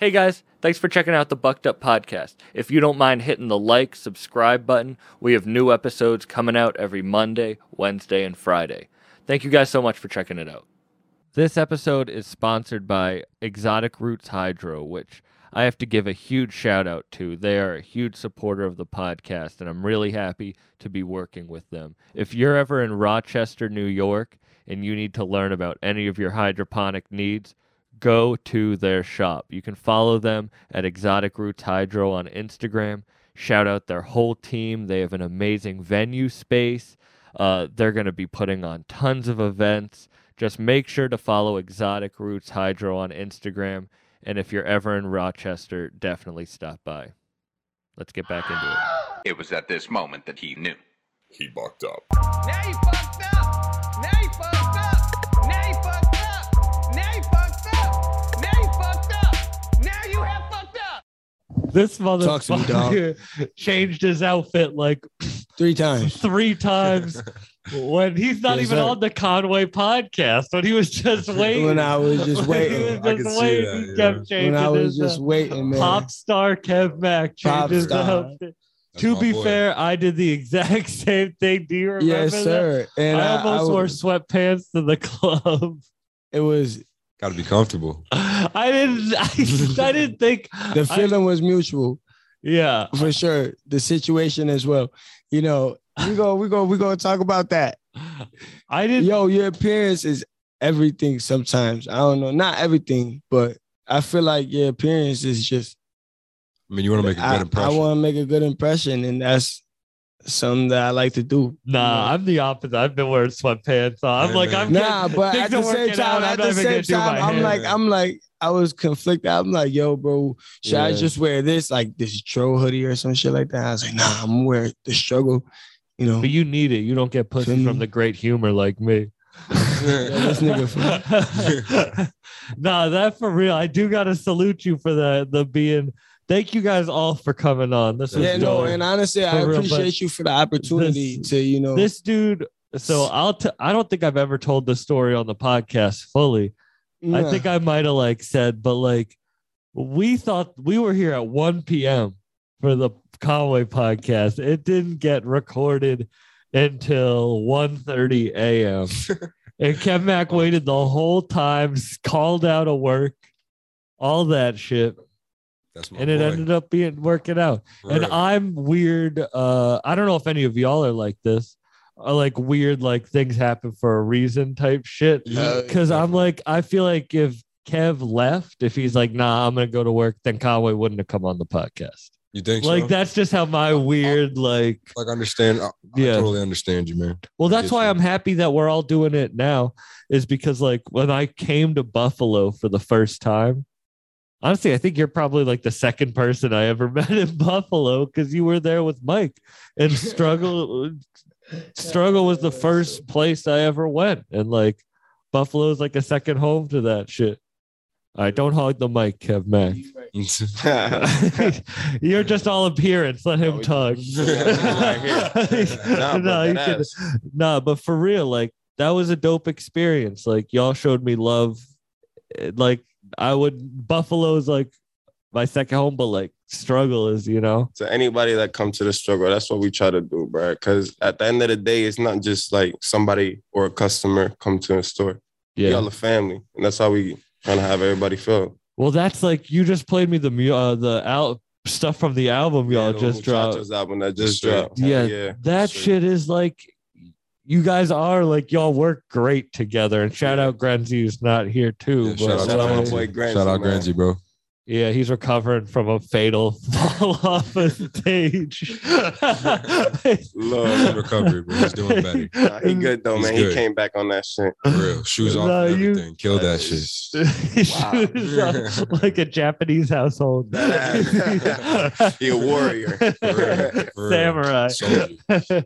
Hey guys, thanks for checking out the Bucked Up Podcast. If you don't mind hitting the like, subscribe button, we have new episodes coming out every Monday, Wednesday, and Friday. Thank you guys so much for checking it out. This episode is sponsored by Exotic Roots Hydro, which I have to give a huge shout out to. They are a huge supporter of the podcast, and I'm really happy to be working with them. If you're ever in Rochester, New York, and you need to learn about any of your hydroponic needs, go to their shop. You can follow them at Exotic Roots Hydro on Instagram. Shout out their whole team. They have an amazing venue space. Uh, they're going to be putting on tons of events. Just make sure to follow Exotic Roots Hydro on Instagram. And if you're ever in Rochester, definitely stop by. Let's get back into it. It was at this moment that he knew. He bucked up. This Talk to me, dog. motherfucker changed his outfit like Three times. three times when he's not Yes, even sir. on the Conway podcast. When he was just waiting. When I was just When he waiting. was I just can see waiting, that, he yeah. kept changing When I was just uh, waiting, man. pop star Kev Mack Pop changed his outfit. That's to be boy. fair, I did the exact same thing. Do you remember yes, that? sir. And I I, almost I wore sweatpants to the club. it was Got to be comfortable. I didn't. I, I didn't think the I- feeling was mutual yeah, for sure. The situation as well. You know, we go, we go, we gonna talk about that. I didn't. Yo, your appearance is everything. Sometimes I don't know, not everything, but I feel like your appearance is just. I mean, you want to make a good I, I want to make a good impression, and that's something that I like to do. Nah, I'm the opposite. I've been wearing sweatpants. I'm Yeah, like. I'm Nah, getting- but at the same time, out. At the same time, I'm like, I'm like, I was conflicted. I'm like, yo, bro, should I just wear this, like this troll hoodie or some shit like that? I was like, nah, I'm gonna wear the struggle. You know, But you need it. You don't get pussy from the great humor like me. nah, that for real. I do gotta salute you for the the being. Thank you guys all for coming on. This was yeah, no, and honestly, I real, appreciate you for the opportunity this- to, you know, this dude. So I'll. T- I don't think I've ever told the story on the podcast fully. I think I might have like said, but like we thought we were here at 1 p.m. for the Conway podcast. It didn't get recorded until 1:30 a.m. and Kev Mack waited the whole time, called out of work, all that shit, That's my and it ended up being working out. And I'm weird. Uh, I don't know if any of y'all are like this. Are like weird, like things happen for a reason type shit Yeah, because I'm like, I feel like if Kev left, if he's like, nah, I'm gonna go to work, then Conway wouldn't have come on the podcast. You think Like so? that's just how my weird, like, Like, understand. I, I Yeah. totally understand you, man. well, that's why you. I'm happy that we're all doing it now, is because like when I came to Buffalo for the first time, honestly, I think you're probably like the second person I ever met in Buffalo because you were there with Mike and struggle. struggle was the first place I ever went, and like Buffalo's like a second home to that shit. All right, don't hog the mic, Kev Mack. You're just all appearance. Let him talk. Nah, no, but you can, ass. no, but for real, like that was a dope experience. Like y'all showed me love. Eh, Like I would Buffalo's like my second home, but like struggle is, you know. to anybody that come to the struggle, that's what we try to do, bro. Because at the end of the day, it's not just like somebody or a customer come to a store. We Yeah. all a family, and that's how we trying to have everybody feel. Well, that's like you just played me the mu- uh, the out stuff from the album y'all Yeah, just dropped. Album that just dropped. Yeah, yeah. that straight. shit is like you guys are like y'all work great together. And shout out Grenzy who's not here too. Yeah, but shout out, Shout out my boy Granzy, Shout out man. Granzy, bro. Yeah, he's recovering from a fatal fall off a stage. Lord. recovery, bro. He's doing better. Nah, he good though, He's man. good. He came back on that shit. For real. Shoes off No, and you- everything. Kill that shit. Shoes up like a Japanese household. He a warrior. For real. For real. Samurai. Soldier.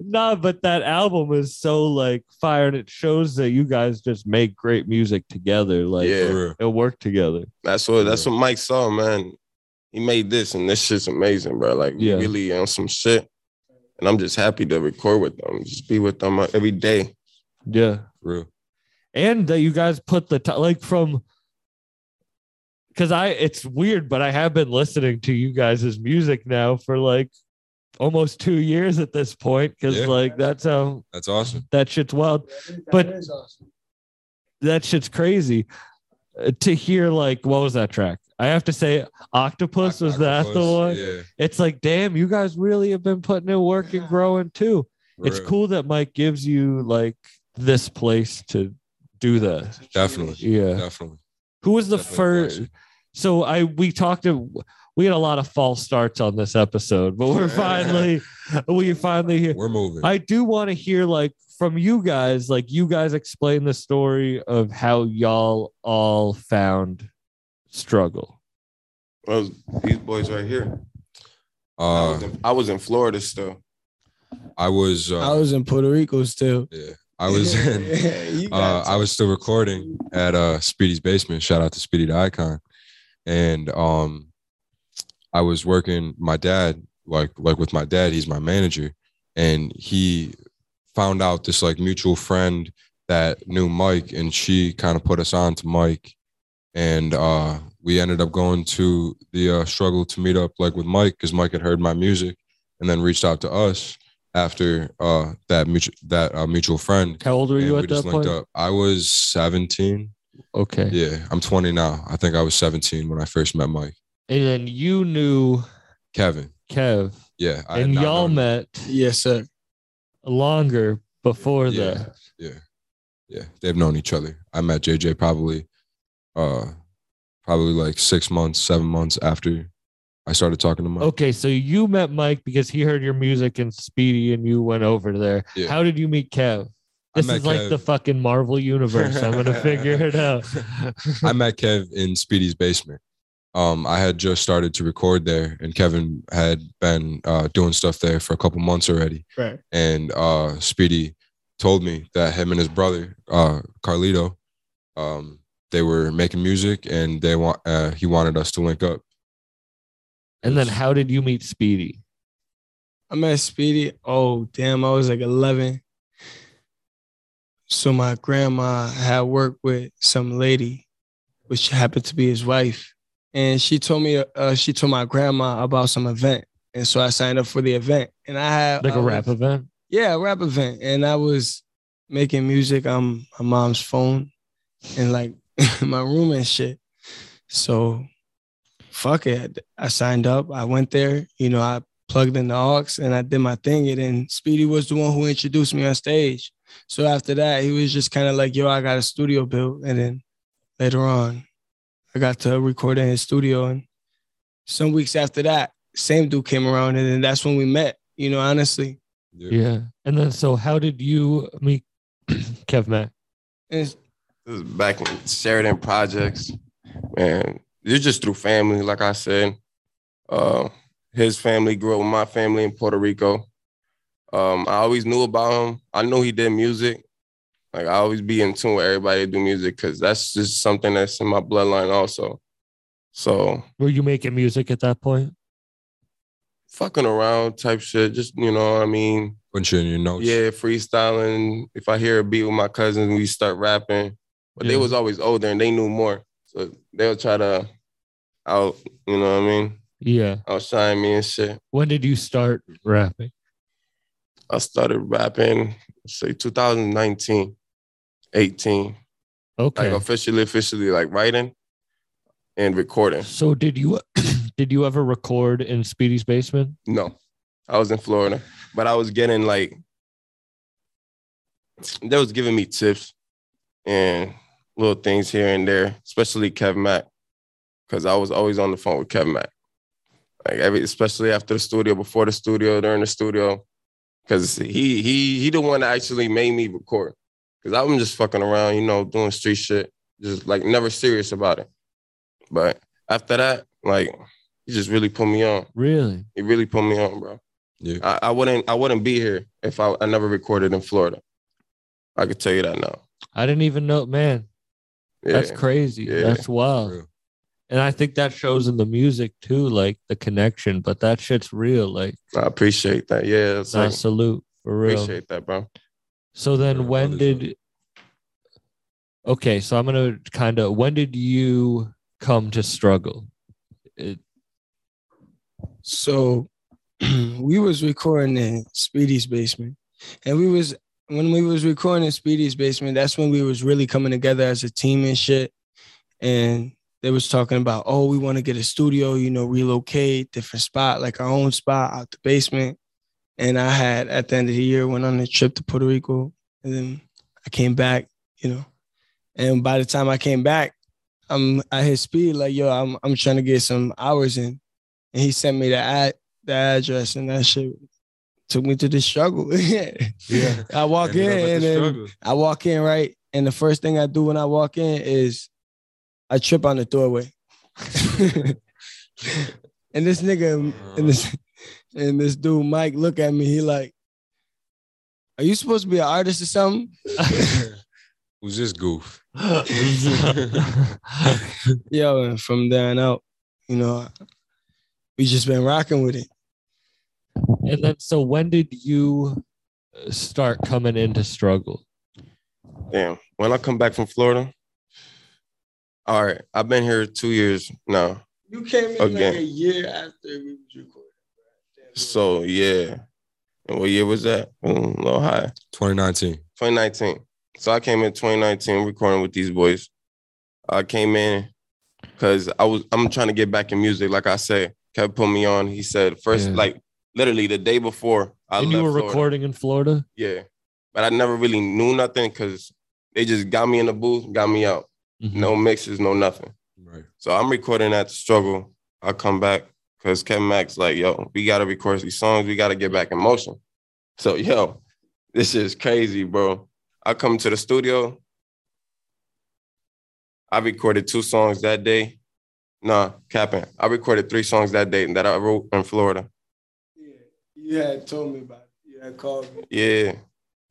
no, but that album is so like fire, and it shows that you guys just make great music together, like Yeah. For real. and work together. That's what that's what Mike saw, man. He made this, and this shit's amazing, bro. Like Yeah. really on some shit. And I'm just happy to record with them, just be with them uh, every day. Yeah, For real. and that you guys put the t- like from because I it's weird, but I have been listening to you guys' music now for like almost two years at this point. Because Yeah. like that's how That's awesome. that shit's wild. But- That shit's crazy. To hear like what was that track? I have to say, Octopus was that the one? Yeah. It's like, damn, you guys really have been putting in work and growing too. It's real. cool that Mike gives you like this place to do that. Definitely. Yeah. Definitely. Who was the Definitely first? So I we talked to we had a lot of false starts on this episode, but we're finally we finally here. We're moving. I do want to hear like from you guys, like you guys explain the story of how y'all all found struggle. Well, these boys right here. I, uh, was in, I was in Florida still. I was. Uh, I was in Puerto Rico still. Yeah. I was in. Uh, I was still recording at uh Speedy's basement. Shout out to Speedy the Icon, and um, I was working. My dad, like like with my dad, he's my manager, and he found out this like mutual friend that knew Mike, and she kind of put us on to Mike, and uh, we ended up going to the uh, struggle to meet up like with Mike because Mike had heard my music, and then reached out to us after uh that mutual that uh, mutual friend How old were you at that point? up. I was 17. Okay. Yeah, I'm 20 now. I think I was 17 when I first met Mike. And then you knew Kevin. Kev, Yeah. I and y'all known met yes, sir. longer before Yeah. that. Yeah. Yeah. They've known each other. I met JJ probably uh probably like six months, seven months after I started talking to Mike. Okay, so you met Mike because he heard your music and Speedy, and you went over there. Yeah. How did you meet Kev? This met is like the fucking Marvel universe. I'm gonna figure it out. I met Kev in Speedy's basement. Um, I had just started to record there, and Kevin had been uh, doing stuff there for a couple months already. Right. and uh Speedy told me that him and his brother uh Carlito um they were making music and they want uh he wanted us to link up. and then how did you meet Speedy? I met Speedy. Oh, damn. I was like 11. So my grandma had worked with some lady, which happened to be his wife. And she told me, uh, she told my grandma about some event. And so I signed up for the event. And I had Like I a was- rap event? Yeah, a rap event. And I was making music on my mom's phone and like my room and shit. So fuck it. I signed up. I went there. You know, I plugged in the aux and I did my thing. And then Speedy was the one who introduced me on stage. So after that, he was just kind of like, yo, I got a studio built. And then later on, I got to record in his studio. And some weeks after that, same dude came around. And then that's when we met, you know, honestly. Yeah. And then so how did you meet Kev Mack? And it's- This is back in Sheridan Projects. Man, it's just through family, like I said. Uh, his family grew up with my family in Puerto Rico. Um, I always knew about him. I knew he did music. Like I always be in tune with everybody that do music because that's just something that's in my bloodline also. So Were you making music at that point? fucking around type shit, just you know what I mean? Putting shit in your notes. Yeah, freestyling. If I hear a beat with my cousins, we start rapping. But they was always older and they knew more. So they'll try to out, you know what I mean? Yeah. Outshine me and shit. When did you start rapping? I started rapping, say 2019, 18. Okay. Like officially, officially like writing and recording. so did you did you ever record in Speedy's basement? No, I was in Florida, but I was getting like, they was giving me tips and little things here and there, especially Kevin Mack, because I was always on the phone with Kevin Mack. Like every, especially after the studio, before the studio, during the studio, because he he he the one that actually made me record. Because I'm just fucking around, you know, doing street shit, just like never serious about it. But after that, like, he just really put me on. Really? He really put me on, bro. Yeah. I, I wouldn't I wouldn't be here if I, I never recorded in Florida. I could tell you that now. I didn't even know, man. Yeah. That's crazy. Yeah. That's wild. Real. And I think that shows in the music too, like the connection. But that shit's real. Like, I appreciate that. Yeah, it's nah, like, salute for real. appreciate that, bro. So then, when did? Okay, so I'm gonna kind of. When did you come to struggle? It, So we was recording in Speedy's basement. And we was when we was recording in Speedy's basement, that's when we was really coming together as a team and shit. And they was talking about, oh, we want to get a studio, you know, relocate, different spot, like our own spot out the basement. And I had at the end of the year went on a trip to Puerto Rico. And then I came back, you know. And by the time I came back, I'm I hit speed, like, yo, I'm I'm trying to get some hours in and he sent me the ad, the address, and that shit took me to the struggle. Yeah. I walk in, Ended up at and then. I walk in right, and the first thing I do when I walk in is I trip on the doorway, and this nigga and this and this dude Mike look at me. He like, "Are you supposed to be an artist or something?" Who's this goof? Yo, and from there on out, you know, we just been rocking with it. and then, so when did you uh, start coming into struggle? Damn. When I come back from Florida, all right, I've been here two years now. You came in Again. like a year after we was recording. So yeah. And what year was that? Mm, a little high. 2019. 2019. So I came in 2019 recording with these boys. I came in because I was I'm trying to get back in music. Like I said, Kev put me on. He said first, Yeah. like literally the day before I and you were Florida. recording in Florida? Yeah. But I never really knew nothing because they just got me in the booth, got me out. Mhm. No mixes, no nothing. Right. So I'm recording at the struggle. I come back because Kevin Mack's like, yo, we gotta record these songs. We gotta get back in motion. So yo, this is crazy, bro. I come to the studio. I recorded two songs that day. Nah, capping. I recorded three songs that day that I wrote in Florida. Yeah, you had told me about it. You had called me. Yeah.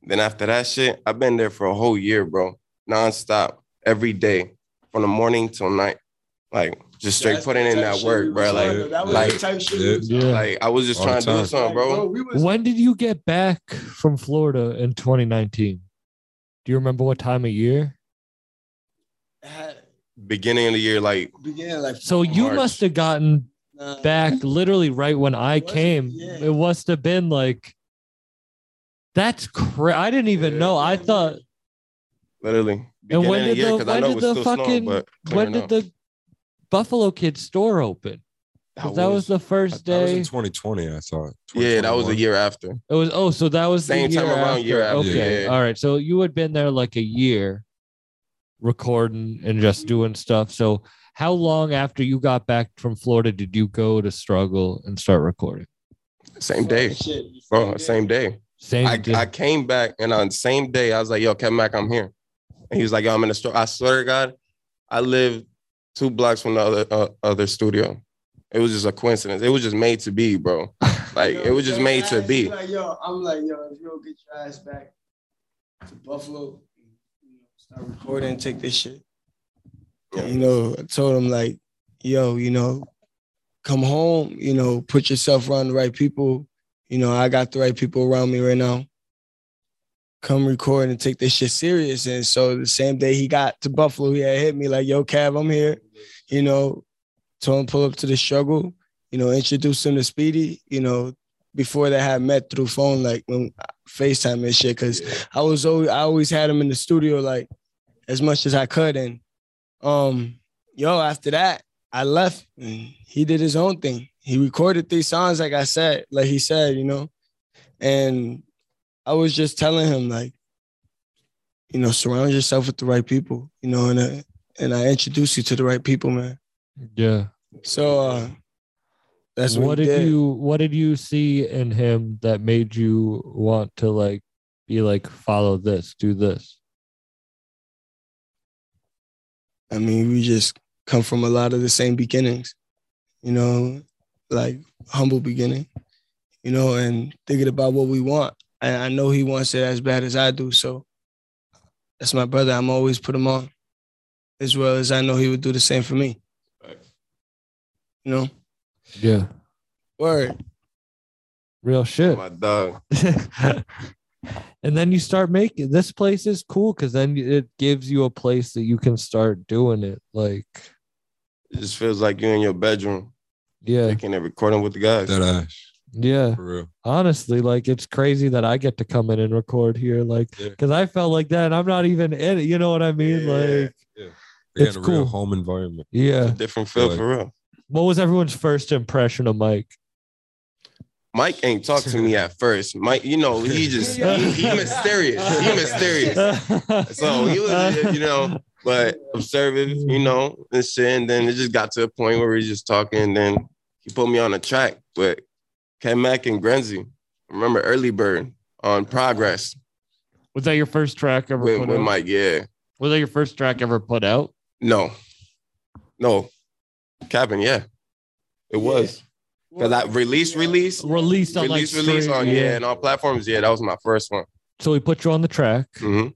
Then after that shit, I've been there for a whole year, bro. Nonstop, every day, from the morning till night. Like just straight That's putting in that shit work, we bro. was Like, that was like- the type shit Yeah. we was on. Yeah. like I was just All the trying to do time. something, bro. we was, When did you get back from Florida in 2019? Do you remember what time of year? had, Beginning of the year, like began like So you March. must have gotten nah, back literally right when I Was it? came. Yeah. It must have been like that's cra- I didn't even Yeah. know. I thought literally. and beginning when of did year, the 'cause I when know did it was the still snowing, fucking but when clearing did up. the Buffalo Kid store open. That was the first That was day. in 2020, I thought. yeah, that was a year after. It was oh, so that was Same the year time around, after. year after, Okay, yeah. all right. So you had been there like a year, recording and just doing stuff. So how long after you got back from Florida did you go to struggle and start recording? Same day, Shit, bro. Oh, same day. Same. I, day. I came back and on same day I was like, "Yo, Kevin Mack, I'm here." And he was like, "Yo, I'm in the store." I swear to God, I live two blocks from the other uh, other studio. It was just a coincidence. It was just made to be, bro. Like it was just made to be. Like, yo, I'm like, yo, if you don't get your ass back to Buffalo, you know, start recording and take this shit. You know, I told him like, yo, you know, come home, you know, put yourself around the right people. You know, I got the right people around me right now. Come record and take this shit serious. And so the same day he got to Buffalo, he had hit me like, yo, Cav, I'm here. You know, told him pull up to the struggle, you know, introduce him to Speedy, you know, before they had met through phone, like when FaceTime and shit. Cause I was always I always had him in the studio like as much as I could. And um, yo, after that, I left and he did his own thing. He recorded three songs, like I said, like he said, you know. And I was just telling him, like, you know, surround yourself with the right people, you know, and uh, and I introduce you to the right people, man. yeah. So uh that's what, what did did. you what did you see in him that made you want to like be like follow this, do this? I mean, we just come from a lot of the same beginnings, you know, like humble beginning, you know, and thinking about what we want. And I know he wants it as bad as I do. So that's my brother. I'm always put him on, as well as I know he would do the same for me. You know, Yeah. word. Real shit. My dog. and then you start making this place is cool because then it gives you a place that you can start doing it like It just feels like you're in your bedroom Yeah. making and recording with the guys. That ass Yeah. Honestly, like it's crazy that I get to come in and record here. Like, Yeah. because I felt like that and I'm not even in it. You know what I mean? Yeah. Like, Again, It's a real cool. home environment. yeah. It's a different feel Like- for real. What was everyone's first impression of Mike? Mike ain't talked to me at first. Mike, you know, he just he, he mysterious. He mysterious. So he was, you know, but observant, you know, and shit. And then it just got to a point where we just talking. And then he put me on a track with Kev Mack and Grenzy. Remember Early Bird on Progress Was that your first track ever with, put with out? Mike. Yeah. Was that your first track ever put out? No. No. Cabin, yeah. It was. Because I release, release, Released on release, like release on, yeah. and on platforms. Yeah, that was my first one. So he put you on the track, hmm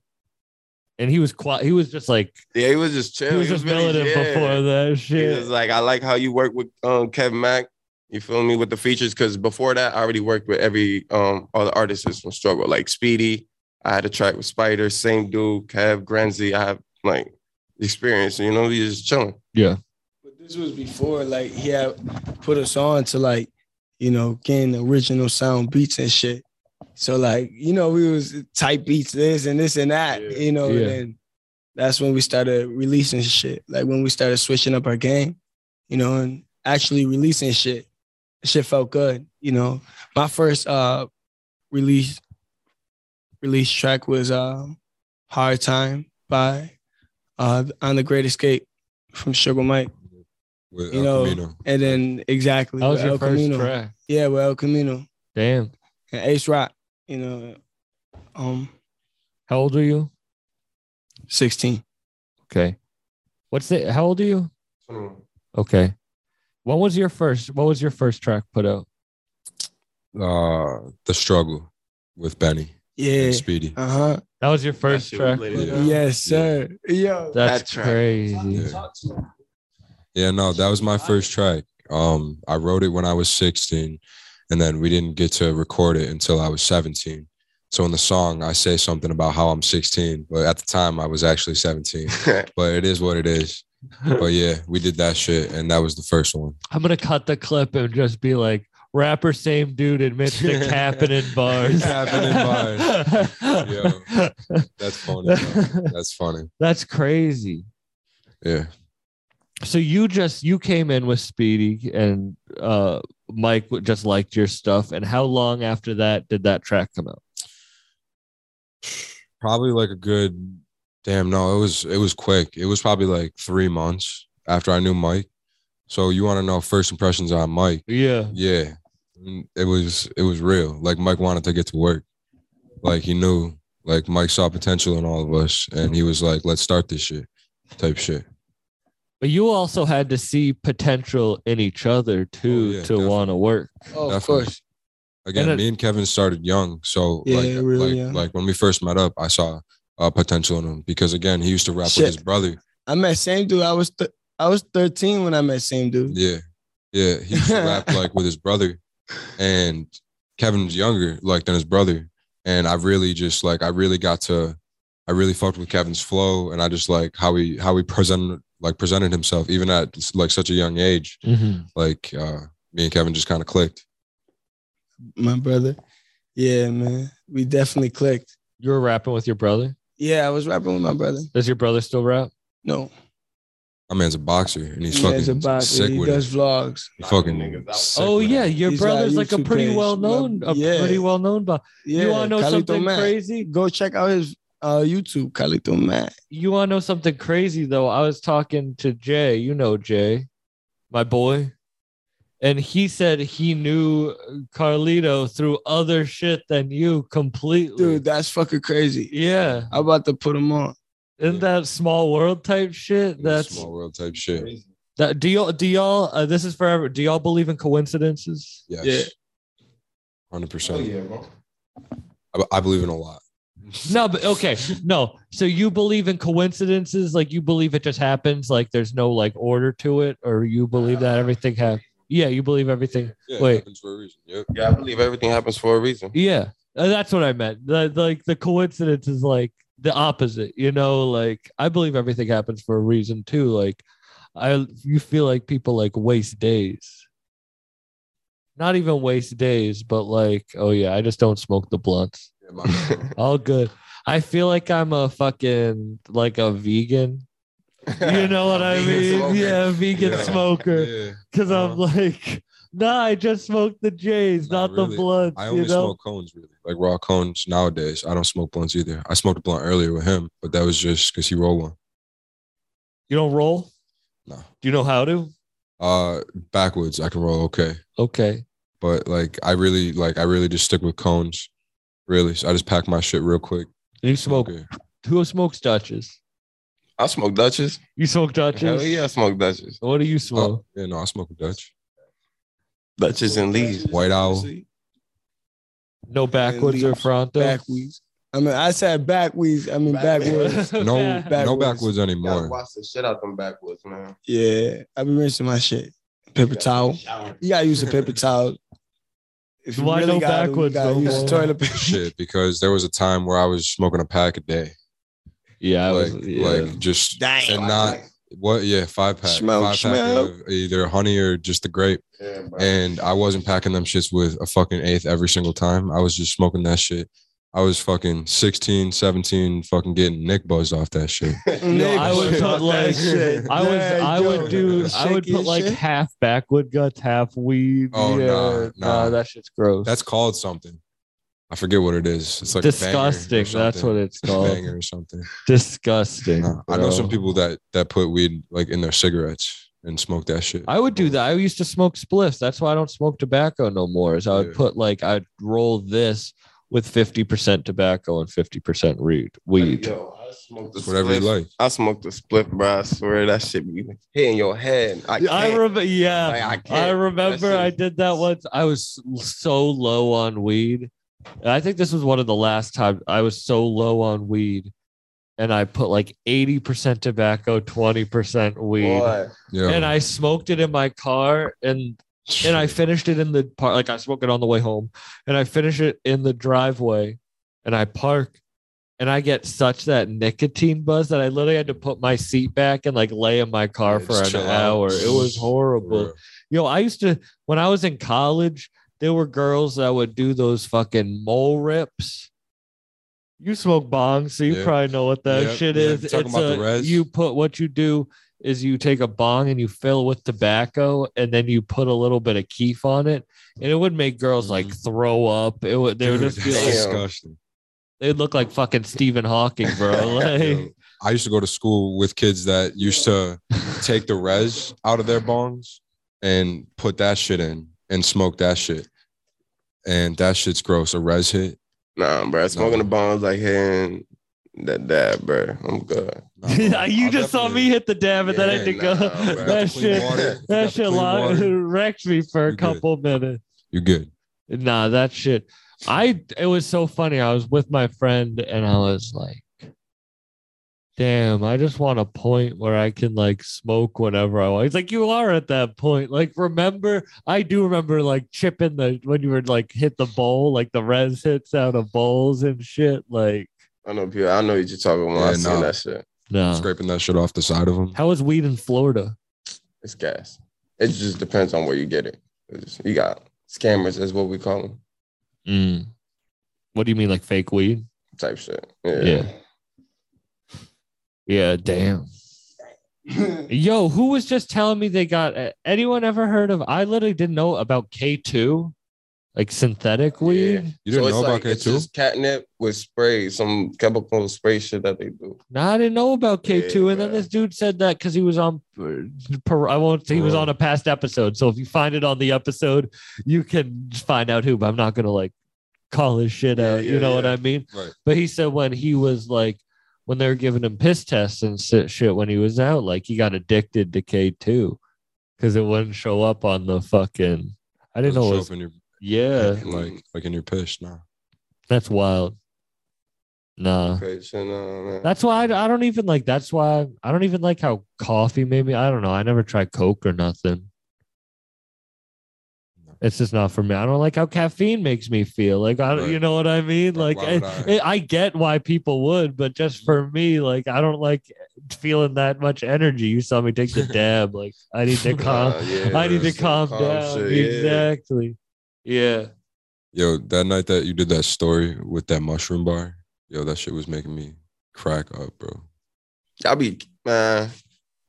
and he was quiet. He was just like Yeah, he was just chill. he was just really- yeah. before that shit. He was like, I like how you work with um, Kevin Mack. You feel me with the features? Because before that, I already worked with every um all the artists from Struggle, like Speedy. I had a track with Spider, same dude, Kev, Granzy. I have like experience. You know, we just chilling. Yeah. But this was before like he had put us on to like, you know, getting original sound beats and shit. So like, you know, we was type beats this and this and that, Yeah. you know, Yeah. and that's when we started releasing shit. Like when we started switching up our game, you know, and actually releasing shit. Shit felt good, you know. My first uh release release track was uh, Hard Time by uh on the Great Escape from Sugar Mike. With You El know, Camino. And then exactly. That was your El first Camino. track. Yeah, with El Camino Damn. and Ace Rock. You know, um, How old are you? sixteen. Okay. What's the? How old are you? 21. Okay. What was your first? What was your first track put out? Uh, the struggle with Benny Yeah. and Speedy. Uh huh. That was your first shit track. was put lit. out? Yes, sir. Yo. That's That crazy. Yeah. Yeah, no, that was my first track. Um, I wrote it when I was 16, and then we didn't get to record it until I was 17. So in the song, I say something about how I'm 16, but at the time I was actually 17. But it is what it is. But yeah, we did that shit, and that was the first one. I'm gonna cut the clip and just be like, rapper, same dude admits to capping in bars. Capping in bars. Yo. That's funny. bro. That's funny. That's crazy. Yeah. So you just you came in with Speedy and uh Mike just liked your stuff. And how long after that did that track come out? Probably like a good damn no, it was it was quick. It was probably like three months after I knew Mike. So you want to know first impressions on Mike? Yeah. Yeah, it was it was real. Like Mike wanted to get to work. Like he knew, like Mike saw potential in all of us, and he was like, "Let's start this shit," type shit. But you also had to see potential in each other too oh, yeah, to want to work. Oh, of course. Again, And it- me and Kevin started young, so Yeah, like, really like, young. like when we first met up, I saw uh, potential in him because again, he used to rap Shit. with his brother. I met same dude. I was th- I was 13 when I met same dude. Yeah, yeah, he used to rap like with his brother, and Kevin's younger like than his brother, and I really just like I really got to, I really fucked with Kevin's flow, and I just like how he how he presented like presented himself even at like such a young age. Like uh, me and Kevin just kind of clicked. My brother. Yeah, man. We definitely clicked. You were rapping with your brother. Yeah, I was rapping with my brother. Does your brother still rap? No, My man's a boxer, and he's he fucking has a boxer. sick He with does it. vlogs. He fucking Niggas oh yeah, your He's got a brother's like a pretty page. well known, a Yeah. pretty well known. But Yeah, you want to know Carlito something Mack. crazy? Go check out his uh, YouTube, Carlito Matt. You want to know something crazy though? I was talking to Jay. You know Jay, my boy, and he said he knew Carlito through other shit than you completely. Dude, that's fucking crazy. yeah, I'm about to put him on. isn't that small world type shit? That's small world type shit. that. Do y'all? Do y'all? Uh, this is forever. Do y'all believe in coincidences? Yes. Yeah. Hundred Oh, percent. yeah, bro. I, I believe in a lot. No, but okay, no. So you believe in coincidences? Like you believe it just happens? Like there's no like order to it, or you believe that everything happens? Yeah, you believe everything. Yeah, Wait. it happens for a reason. Yep. Yeah, I believe everything happens for a reason. Yeah, uh, that's what I meant. The, like the coincidence is like the opposite, you know. Like I believe everything happens for a reason too. Like, I you feel like people like waste days. Not even waste days, but like, oh yeah, I just don't smoke the blunts. Yeah. All good. I feel like I'm a fucking like a vegan. You know what I mean? smoker. Yeah, vegan Yeah. smoker. Yeah. Because I'm Uh-huh. like, nah, I just smoked the J's, not the really. blunts. I you know? smoke cones, really, like raw cones nowadays. I don't smoke blunts either. I smoked a blunt earlier with him, but that was just because he rolled one. You don't roll? No. Do you know how to? Uh, backwards. I can roll okay, Okay. but like I really, like I really just stick with cones. Really, so I just pack my shit real quick. You smoke. Who smokes Dutches? I smoke Dutches. You smoke Dutches? Hell yeah, I smoke Dutches. What do you smoke? Oh, yeah, no, I smoke a Dutch. Dutches and Lees. White Owl. No backwoods or leaves. fronto? Backweeds. I mean, I said backweeds. I mean Backwoods. backwoods. No, Back- no Backwoods. backwoods Gotta anymore. wash the shit out them backwoods, man. yeah, I be rinsing my shit. Paper towel. You gotta use a paper towel. If you Why no gotta, you backwards gotta no use toilet paper. Shit, because there was a time where I was smoking a pack a day, Yeah, like, was, yeah. like just Dang. and not what, yeah, five pack, Smoke, five smoke. pack of either honey or just the grape. Yeah. And I wasn't packing them shits with a fucking eighth every single time. I was just smoking that shit. I was fucking 16, 17, fucking getting Nick buzzed off that shit. No, I would put like I was Yeah, I yo, would do the I would put like shit. half backwood guts, half weed. Oh, yeah, nah, nah. that shit's gross. That's called something. I forget what it is. It's like a banger or disgusting. That's what it's called. banger or something. Disgusting. Nah, I know some people that that put weed like in their cigarettes and smoke that shit. I would do that. I used to smoke spliffs. That's why I don't smoke tobacco no more. Is I would Yeah. put like I'd roll this with fifty percent tobacco and fifty percent weed. Weed. Yo, I smoked the It's whatever you like. I smoked the split, bro. I swear that shit be hitting your head. I, I can't. remember. Yeah, Like, I I, can't. remember. That I shit- did that once. I was so low on weed. And I think this was one of the last times I was so low on weed, and I put like eighty percent tobacco, twenty percent weed, Boy, Yeah. and I smoked it in my car, and and I finished it in the park. Like I smoked it on the way home, and I finished it in the driveway, and I park, and I get such that nicotine buzz that I literally had to put my seat back and like lay in my car Yeah, for an chill hour. It was horrible. For Yo, I used to when I was in college, there were girls that would do those fucking mole rips. You smoke bongs, so you Yeah. probably know what that Yeah, shit yeah. is. Talking It's about the a, res? you put what you do is you take a bong and you fill with tobacco, and then you put a little bit of keef on it, and it would make girls like Mhm. throw up. It would they would Dude, just be like disgusting. they'd look like fucking Stephen Hawking, bro. Like, Yo, I used to go to school with kids that used to take the res out of their bongs and put that shit in and smoke that shit. And that shit's gross. A res hit. nah, bro. Smoking the bombs like hitting that dab, bro. I'm good. Nah, you I'll just saw me hit the dab and then I Yeah, had to nah, go. bro. That clean shit. water. That shit clean lo- water. wrecked me for a You're good. couple minutes. You good. Nah, that shit. I it was so funny. I was with my friend and I was like, damn, I just want a point where I can like smoke whenever I want. He's like, you are at that point. Like, remember, I do remember like chipping the when you were like hit the bowl, like the res hits out of bowls and shit. Like, I know people. I know what you're talking about. when I Yeah, seen nah. that shit. no. Scraping that shit off the side of them. How is weed in Florida? It's gas. It just depends on where you get it. It's- you got scammers, is what we call them. Mm. What do you mean, like fake weed? Type shit. Yeah. Yeah. Yeah, damn. Yo, who was just telling me they got uh, anyone ever heard of? I literally didn't know about K2, like synthetic weed. Yeah. You didn't so know about like, K2? just catnip with spray, some chemical spray shit that they do. No, I didn't know about K2. Yeah, and then bro. this dude said that because he was on, uh, I won't say he was on a past episode. So if you find it on the episode, you can find out who, but I'm not going to like call his shit Yeah, out. you yeah, know what. I mean? Right. But he said when he was like, when they were giving him piss tests and shit when he was out, like he got addicted to K2 because it wouldn't show up on the fucking. I didn't know it was. in your, Yeah, like like in your piss. Nah. that's wild. Nah. Okay, so no, man. That's why I, I don't even like. That's why I don't even like how coffee made me. I don't know. I never tried Coke or nothing. Nah. It's just not for me. I don't like how caffeine makes me feel. Like I, don't Right. you know what I mean. Like, Like, I, would I? I get why people would, but just for me, like I don't like feeling that much energy. You saw me take the dab. Like I need to calm. Uh, yeah, I need to some calm down. shit, yeah. exactly. Yeah. Yo, that night that you did that story with that mushroom bar, yo, that shit was making me crack up, bro. I'll be man,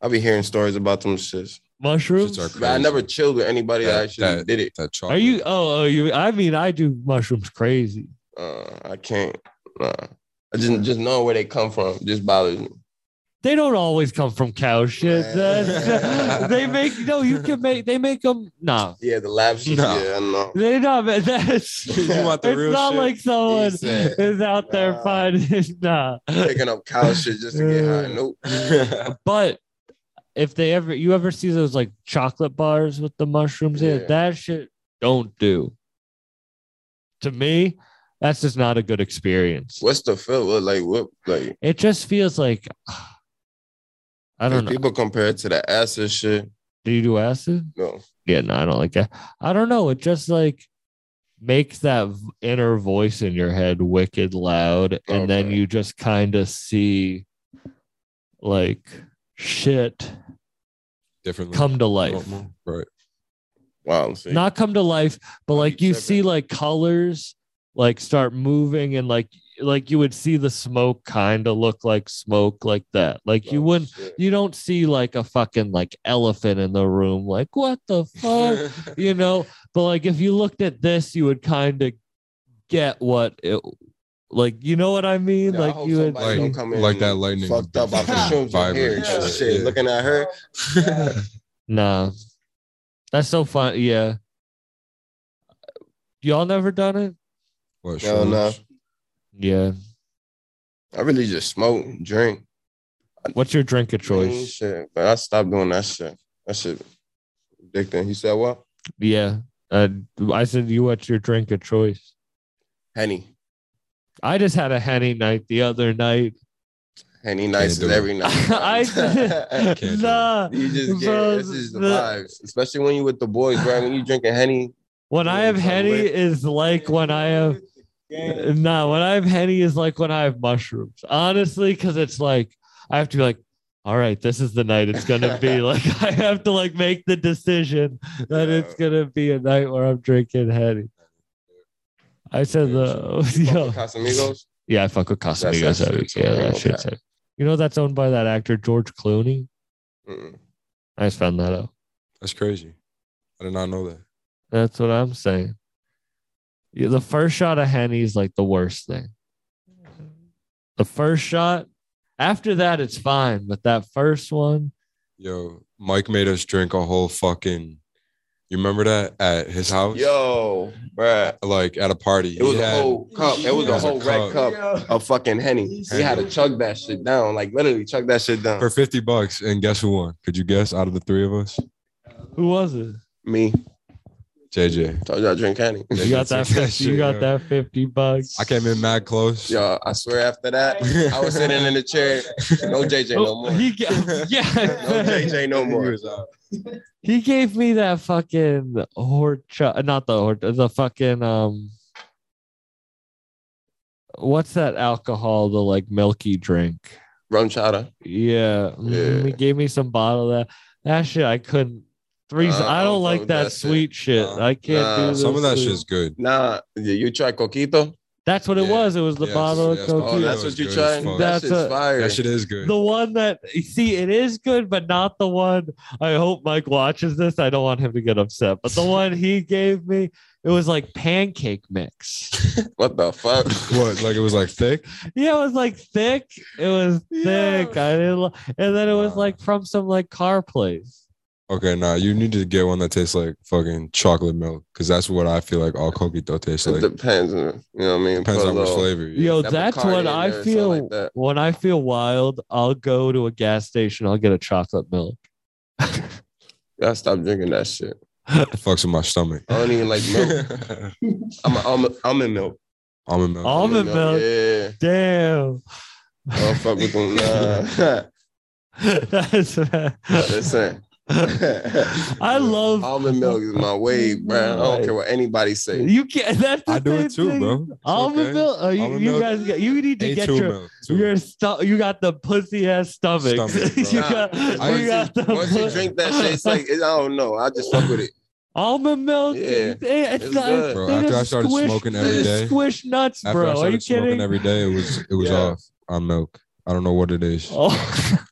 I'll be hearing stories about them shits. Mushrooms. Shits are I never chilled with anybody that, That- actually that- did it. That Are you? Oh, oh, you. I mean, I do mushrooms crazy. Uh, I can't. Nah. I just just know where they come from. Just bothers me. They don't always come from cow shit. Man. They make no. You can make. They make them. Nah. Yeah, the labs. shit. Nah. Yeah, I know. They not. That's. You want the it's real not shit? like someone said, is out there nah. finding. Nah. Picking up cow shit just to get high. Nope. But if they ever, you ever see those like chocolate bars with the mushrooms in it, that shit don't do. To me, that's just not a good experience. What's the feel? Like what? Like It just feels like I don't know. People compare it to the acid shit. Do you do acid? No. Yeah, no, I don't like that. I don't know. It just like makes that inner voice in your head wicked loud, and then you just kind of see like shit differently? come to life. Right. Wow. See. Not come to life, but like you you see like colors like start moving and like like you would see the smoke kind of look like smoke like that. Like you Oh, wouldn't shit. you don't see like a fucking like elephant in the room like what the fuck you know but like if you looked at this you would kind of get what it like you know what i mean Yeah, like hope you would somebody Like- don't come in like that lightning fucked up off the shrooms in vibrant here. shit, Shit, yeah. looking at her. nah that's so fun yeah y'all never done it What, Hell no. yeah I really just smoke, drink, what's your drink of mm, choice shit. But I stopped doing that shit. That shit addicting. He said what? yeah uh, i said you what's your drink of choice Henny. I just had a henny night the other night Henny nights is every night. i Can't do nah you just get Bro, this is the the- vibes, especially when you with the boys, bro. When you drinking Henny, When I have henny is like when I have no, when I have henny is like when I have mushrooms. Honestly, because it's like I have to be like, all right, this is the night it's gonna be. like I have to like make the decision that it's gonna be a night where I'm drinking henny. I said the yo, Casamigos. yeah, I fuck with Casamigos. that. Yeah, that okay. shit's. You know that's owned by that actor George Clooney. Mm-mm. I just found that out. That's crazy. I did not know that. That's what I'm saying. Yeah, the first shot of Henny is like the worst thing. The first shot, after that, it's fine. But that first one, Yo, Mike made us drink a whole fucking. You remember that at his house? Yo, bruh. Like at a party. It was He a whole cup. It was a was a whole red cup. cup of fucking Henny. He had to chug that shit down. Like literally chug that shit down. for 50 bucks. And guess who won? Could you guess out of the three of us? who was it? Me. JJ. Told you I drink Henny. You got that 50, you got that 50 bucks. I came in mad close. Yo, I swear after that, I was sitting in the chair. No JJ no Oh, more. He, yeah. No JJ no more. he gave me that fucking horchata, not the hort, the fucking um. What's that alcohol? The like milky drink. RumChata. Yeah, mm, he gave me some bottle of that. That shit I couldn't. Three. Uh, I I don't don't like that, that shit. sweet shit. Nah. I can't Nah, do Some of that sweet- shit's good. Nah, you you try coquito? That's what it was. It was the Yes, bottle yes. of Oh, that's what you good try. as. That That's shit's a- fire. That shit is good. the one that you see, it is good, but not the one. I hope Mike watches this. I don't want him to get upset. But the one he gave me, it was like pancake mix. What the fuck? What? Like it was like thick? Yeah, it was like thick. It was thick. I didn't. li- And then it was Wow. like from some like car place. Okay, nah, you need to get one that tastes like fucking chocolate milk because that's what I feel like all coquito tastes It like. It depends. On you know what I mean? Depends Put on which little- flavor. you Yo, That that's what I there or something feel like that. when I feel wild. I'll go to a gas station. I'll get a chocolate milk. Gotta stop drinking that shit. It fucks with my stomach. I don't even like milk. I'm a almond, almond milk. Almond milk. Almond milk. Yeah. Damn. I don't fuck with them. Nah. That's Listen, I love almond milk is my way, bro. I don't care what anybody say. you. can't. that's the I do it too, thing. bro. It's Almond okay. milk. Oh, you, Almond you milk. guys, get, you need to Ain't get your milk, your stu- You got the pussy ass stomach. Stomach, you Nah, got, I you once, got you, the once you drink that shit, it's like I don't know. I just fuck with it. almond milk. Yeah, it- it's, it's not. good. Bro, after I started squish- smoking they every just day- squish nuts, After bro. I Are you started smoking kidding? every day, it was it was Yeah. off on milk. I don't know what it is. Oh.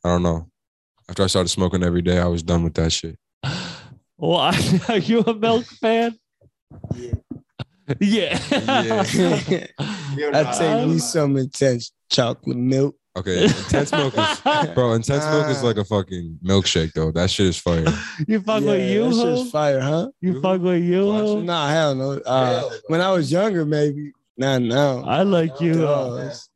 I don't know. After I started smoking every day, I was done with that shit. Why are you a milk fan? Yeah. Yeah. I take me some intense chocolate milk. Okay, intense milk is bro. Intense milk is like a fucking milkshake though. That shit is fire. You fuck yeah, with you, that ho? shit's fire, huh? You fuck with you, ho? Nah, hell no. Uh, when I was younger, maybe. Not now. I like you.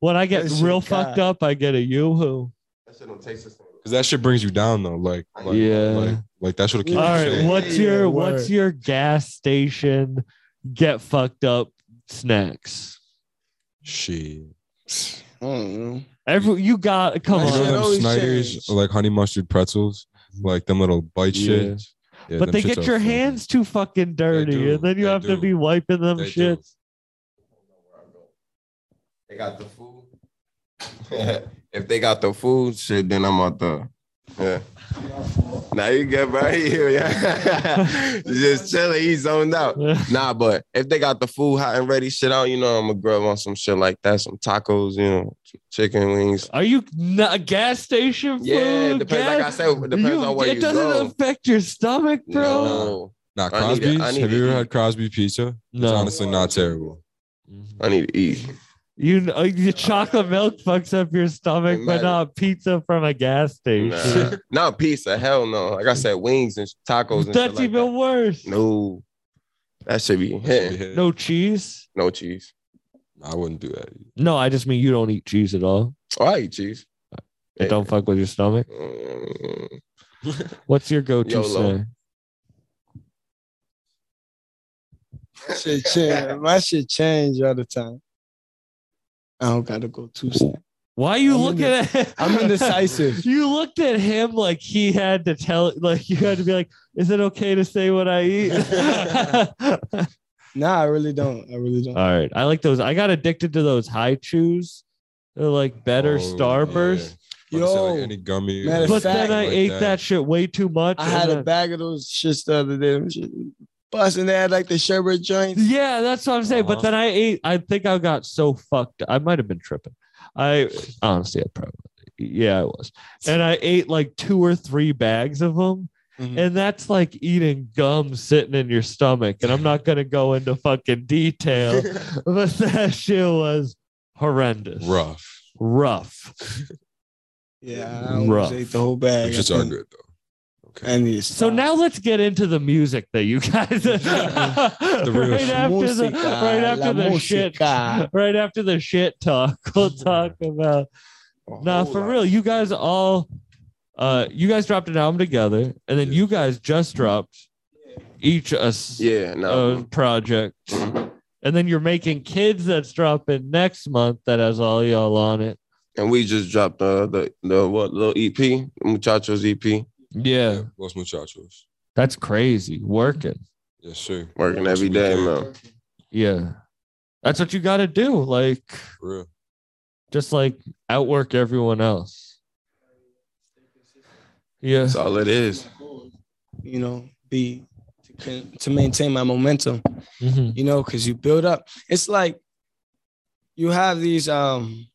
When I get That shit real God. fucked up, I get a yoo-hoo. That shit don't taste the same. Cause that shit brings you down though. Like, like Yeah. like, like that should keep All you right, what's your word. what's your gas station get fucked up snacks? Shit. I don't know. Every you got come My You know on. them Snyder's change. like honey mustard pretzels, like them little bite Yeah. shit. Yeah, but they get your fucking- hands too fucking dirty, do, and then you they have to be wiping them They do. shits. They got the food. if they got the food, shit, then I'm out the. Yeah. Now you get right here, yeah. Just chilling, he's zoned out. Nah, but if they got the food hot and ready, shit out, you know, I'm gonna grub on some shit like that, some tacos, you know, chicken wings. Are you not a gas station food? Yeah, depends. Like I said, it depends you- on where it you doesn't go. affect your stomach, bro. No, Nah, Crosby's. to- I need Have you ever had Crosby pizza? It's No. honestly not terrible. I need to eat. You know, your chocolate milk fucks up your stomach, but not pizza from a gas station. Nah, not pizza. Hell no. Like I said, wings and tacos and That's shit like even that. worse. No, that should be hitting. No cheese. No cheese. I wouldn't do that. Either. No, I just mean you don't eat cheese at all. Oh, I eat cheese. It don't fuck with your stomach. Mm, What's your go-to YOLO. snack? My shit change. My shit change all the time. I don't gotta go too soon. Why are you I'm looking inde- at? I'm indecisive. you looked at him like he had to tell, like you had to be like, "Is it okay to say what I eat?" Nah, I really don't. I really don't. right, I like those. I got addicted to those Hi-Chews. They're like better Oh, Starburst. yeah. About say, like, Yo, any gummy. matter But fact, then I like ate that. shit way too much. I and had a then- bag of those shits the other day. Them shit busting. They had like the sherbet joints. Yeah, that's what I'm saying. But Uh-huh. then I ate. I think I got so fucked. I might have been tripping. I honestly, I probably. Yeah, I was. And I ate like two or three bags of them. Mhm. And that's like eating gum sitting in your stomach. And I'm not gonna go into fucking detail, but that shit was horrendous. rough. Rough. Yeah, I Rough. ate the whole bag. Which I are think. good though. Okay. I need So now let's get into the music that you guys real right shit. after the right after la the shit. right after the shit talk we'll talk about a Nah, for real, you guys all, uh, you guys dropped an album together, and then you guys just dropped each a s- Yeah, uh, no. project, and then you're making kids that's dropping next month that has all y'all on it. and we just dropped uh, the the what little EP, Muchachos EP, Yeah, Los Muchachos. that's crazy. Working, Yes, sir. working Yes, every we day, can. man. yeah, that's what you got to do. Like, For real. just like outwork everyone else. Yeah, That's all it is. You know, be to, to maintain my momentum. Mhm. you know, because you build up. It's like you have these um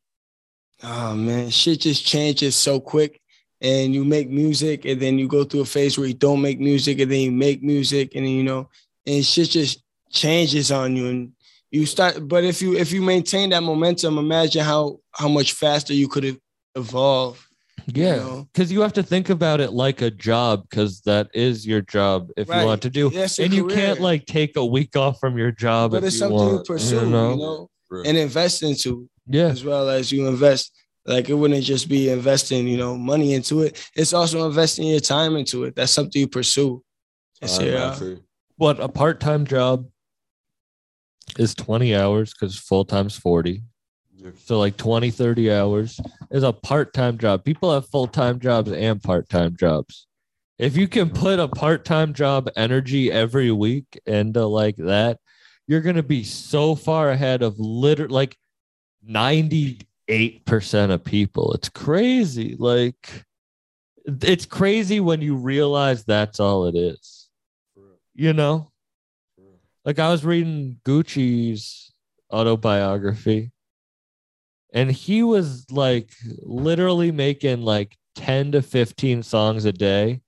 oh man, shit just changes so quick. And you make music, and then you go through a phase where you don't make music, and then you make music, and then you know, and shit just changes on you. And you start, but if you if you maintain that momentum, imagine how how much faster you could evolve yeah, know? because you have to think about it like a job, because that is your job if Right. you want to do. Your and you can't like take a week off from your job but if it's you something want, you pursue, you know? know, For and invest into. Yeah, as well as you invest. Like it wouldn't just be investing, you know, money into it. It's also investing your time into it. That's something you pursue. It's, All right, yeah. man, for- what a part-time job is 20 hours because full-time's 40 so like 20 30 hours is a part-time job people have full-time jobs and part-time jobs If you can put a part-time job energy every week into like that, you're gonna be so far ahead of liter like 98% of people. It's crazy. Like it's crazy when you realize that's all it is. You know? Like I was reading Gucci's autobiography and he was like literally making like 10 to 15 songs a day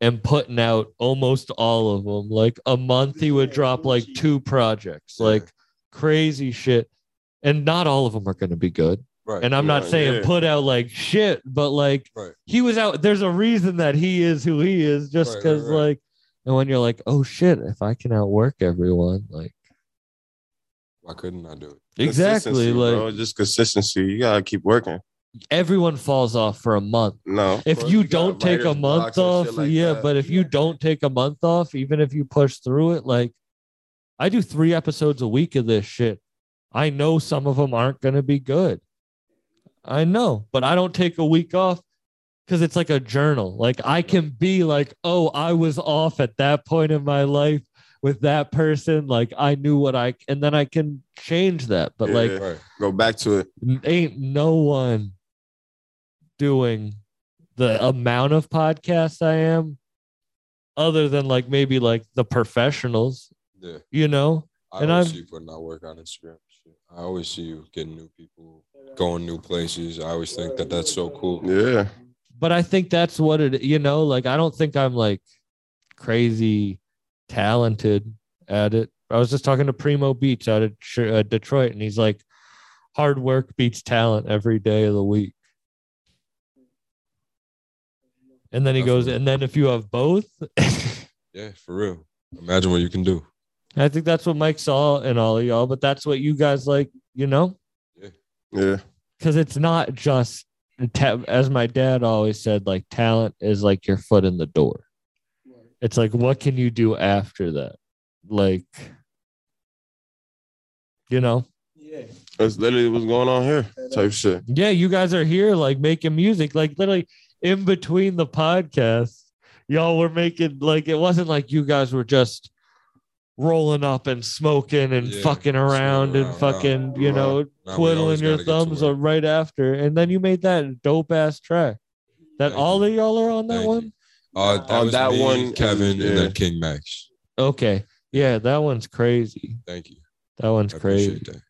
and putting out almost all of them like a month he would drop like two projects like crazy shit and not all of them are going to be good Right. and i'm not Yeah, saying yeah. put out like shit but like Right. he was out there's a reason that he is who he is just Right, right, because right. like and when you're like oh shit if i can outwork everyone like Why couldn't I do it? exactly like bro. just consistency. You gotta keep working. everyone falls off for a month No, if bro, you got don't take a month off, like yeah, that. but if you don't take a month off, even if you push through it, like I do three episodes a week of this shit. I know some of them aren't going to be good. I know, but I don't take a week off because it's like a journal. Like I can be like, oh, I was off at that point in my life with that person. Like I knew what I, and then I can change that. But like, Yeah. Right. go back to it. ain't no one doing the amount of podcasts I am, other than like maybe like the professionals, Yeah. you know? I And I'm- putting out work on Instagram. Shit. I always see you getting new people, going new places. I always think that that's so cool. Yeah, But I think that's what it, you know, like I don't think I'm like crazy talented at it. I was just talking to Primo Beats out of uh, Detroit, and he's like, hard work beats talent every day of the week. And then he goes, Definitely. and then if you have both, Yeah, for real. Imagine what you can do. I think that's what Mike saw in all of y'all, but that's what you guys like, you know, yeah, because it's not just as my dad always said, like talent is like your foot in the door. It's like, what can you do after that? Like, you know, Yeah. that's literally what's going on here. Type shit. yeah, you guys are here like making music, like literally in between the podcasts, y'all were making like it wasn't like you guys were just rolling up and smoking and Yeah, fucking around and fucking, no, you know, Nah, twiddling your gotta get to thumbs right after. And then you made that dope ass track. That Thank all you. of y'all are on that Thank one? Uh, that On was that me, one, Kevin, yeah. and then King Max. Okay. Yeah, that one's crazy. Thank you. That one's I crazy. that.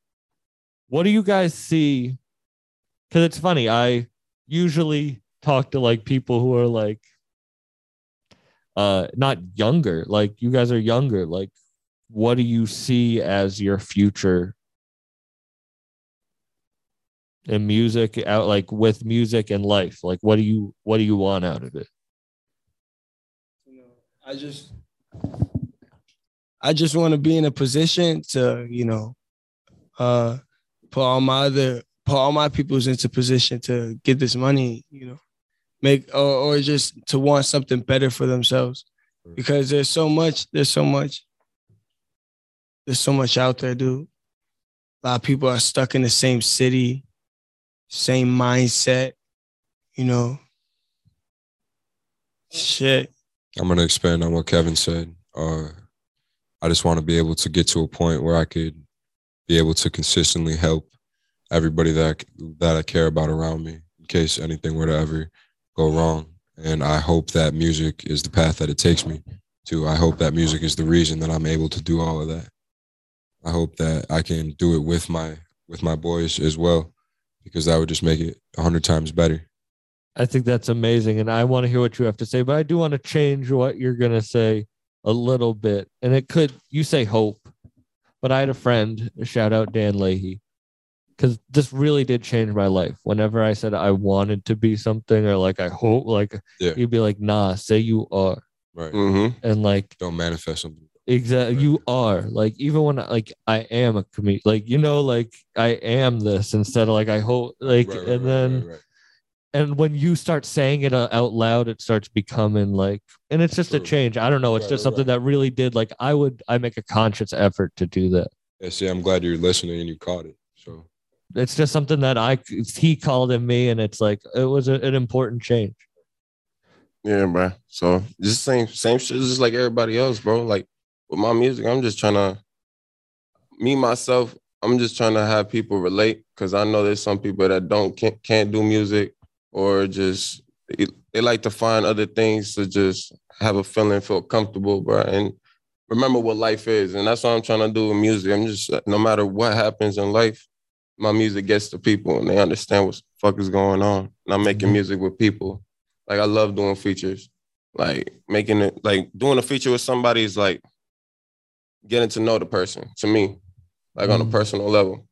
What do you guys see? Because it's funny. I usually talk to like people who are like, uh, not younger. Like you guys are younger. Like, what do you see as your future in music? Out like with music and life. Like, what do you what do you want out of it? You know, I just I just want to be in a position to, you know, uh put all my other put all my peoples into position to get this money, you know, make or, or just to want something better for themselves. Because there's so much, there's so much, there's so much out there, dude. A lot of people are stuck in the same city, same mindset, you know. Shit. I'm gonna expand on what Kevin said. Uh, I just want to be able to get to a point where I could be able to consistently help everybody that that I care about around me in case anything were to ever go wrong. And I hope that music is the path that it takes me to. I hope that music is the reason that I'm able to do all of that. I hope that I can do it with my with my boys as well, because that would just make it a hundred times better. I think that's amazing. And I want to hear what you have to say, but I do want to change what you're going to say a little bit. And it could, you say hope, but I had a friend, shout out Dan Leahy, because this really did change my life. Whenever I said I wanted to be something or like I hope, like Yeah. you'd be like, nah, say you are. Right. Mm-hmm. And like, Don't manifest something. Exactly, you are. Like, even when like I am a comedian, like, you know, like I am this instead of like I hope, like, Right, right, and right, then right, right. and when you start saying it uh, out loud it starts becoming like and it's just a change i don't know it's Right, just something right. that really did like i would i make a conscious effort to do that Yeah, see, I'm glad you're listening and you caught it. So it's just something that i he called in me and it's like it was a, an important change Yeah, bro. So just same same shit, just like everybody else, bro. Like with my music, I'm just trying to me myself. I'm just trying to have people relate because I know there's some people that don't can't, can't do music or just they, they like to find other things to just have a feeling, feel comfortable, bro, and remember what life is. And that's what I'm trying to do with music. I'm just no matter what happens in life, my music gets to people and they understand what the fuck is going on. And I'm making mm-hmm. music with people. Like I love doing features. Like making it like doing a feature with somebody is like getting to know the person to me, like on a Mhm. personal level.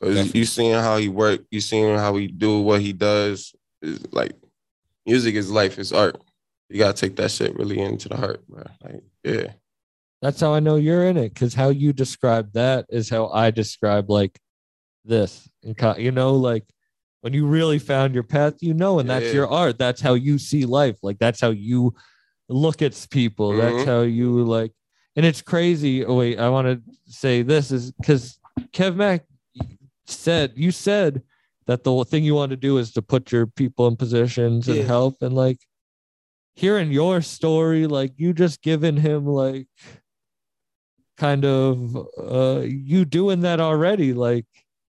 Cause you seeing how he work, you seeing how he do what he does. Is like music is life, it's art. You gotta take that shit really into the heart, bro. Like, yeah. That's how I know you're in it because how you describe that is how I describe like this. And You know, like when you really found your path, you know, and that's Yeah. your art. That's how you see life. Like that's how you look at people. That's Mhm. how you like. And it's crazy. Oh wait, I want to say this is because Kev Mack said you said that the thing you want to do is to put your people in positions and Yeah. help and like hearing your story like you just giving him like kind of uh you doing that already like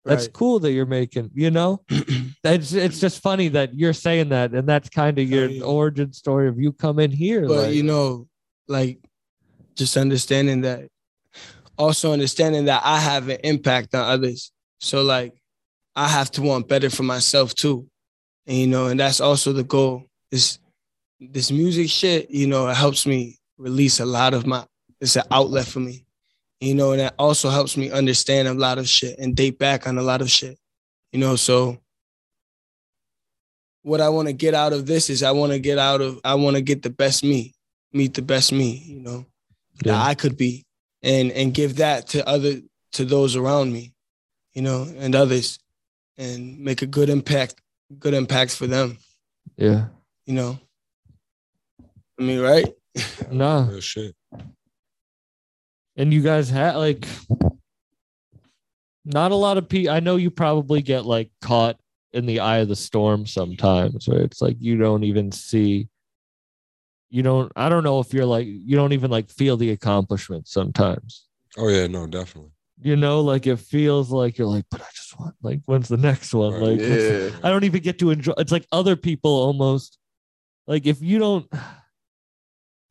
that's cool that you're making you know it's it's just funny that you're saying that and that's kind of your yeah. origin story of you coming here But like, you know, like just understanding that, also understanding that I have an impact on others. So like, I have to want better for myself too, and you know, and that's also the goal. Is this music shit? You know, it helps me release a lot of my. It's an outlet for me, you know, and it also helps me understand a lot of shit and date back on a lot of shit, you know. So what I want to get out of this is I want to get out of I want to get the best me, meet the best me, you know, Yeah. that I could be, and and give that to other to those around me, you know, and others, and make a good impact, good impact for them, yeah you know. I mean, right? no Real shit. and you guys had like not a lot of people i know you probably get like caught in the eye of the storm sometimes where it's like you don't even see you don't i don't know if you're like you don't even like feel the accomplishment sometimes Oh yeah, no, definitely. you know like it feels like you're like but i just want like when's the next one Right. like Yeah. I don't even get to enjoy. It's like other people almost like if you don't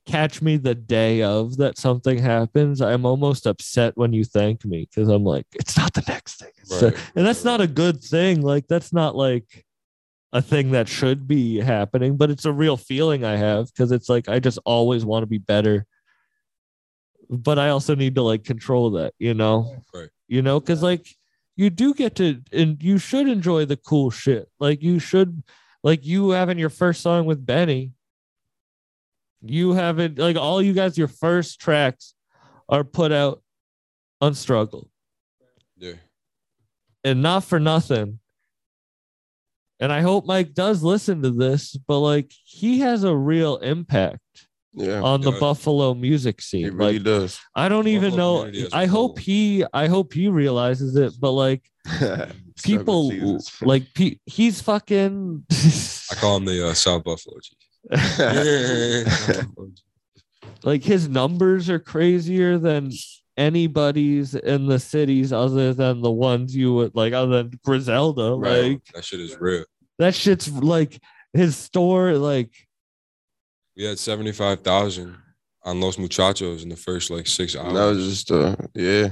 catch me the day of that something happens, I'm almost upset when you thank me because I'm like, it's not the next thing. It's, Right. and that's not a good thing. Like that's not like a thing that should be happening, but it's a real feeling I have because it's like I just always want to be better. But I also need to like control that, you know? Right. You know, because like you do get to and you should enjoy the cool shit. Like you should like you having your first song with Benny. You haven't like all you guys, your first tracks are put out on struggle. Yeah. And not for nothing. And I hope Mike does listen to this, but like he has a real impact Yeah. on the. Buffalo music scene. really like does. I don't even Buffalo know. community as a I hope he I hope he realizes it, but like people like pe- he's fucking I call him the uh, South Buffalo seasons. like his numbers are crazier than anybody's in the cities other than the ones you would like other than Griselda. Right. Like that shit is real. That shit's like his store like We had seventy five thousand on Los Muchachos in the first like six hours. that was just uh yeah.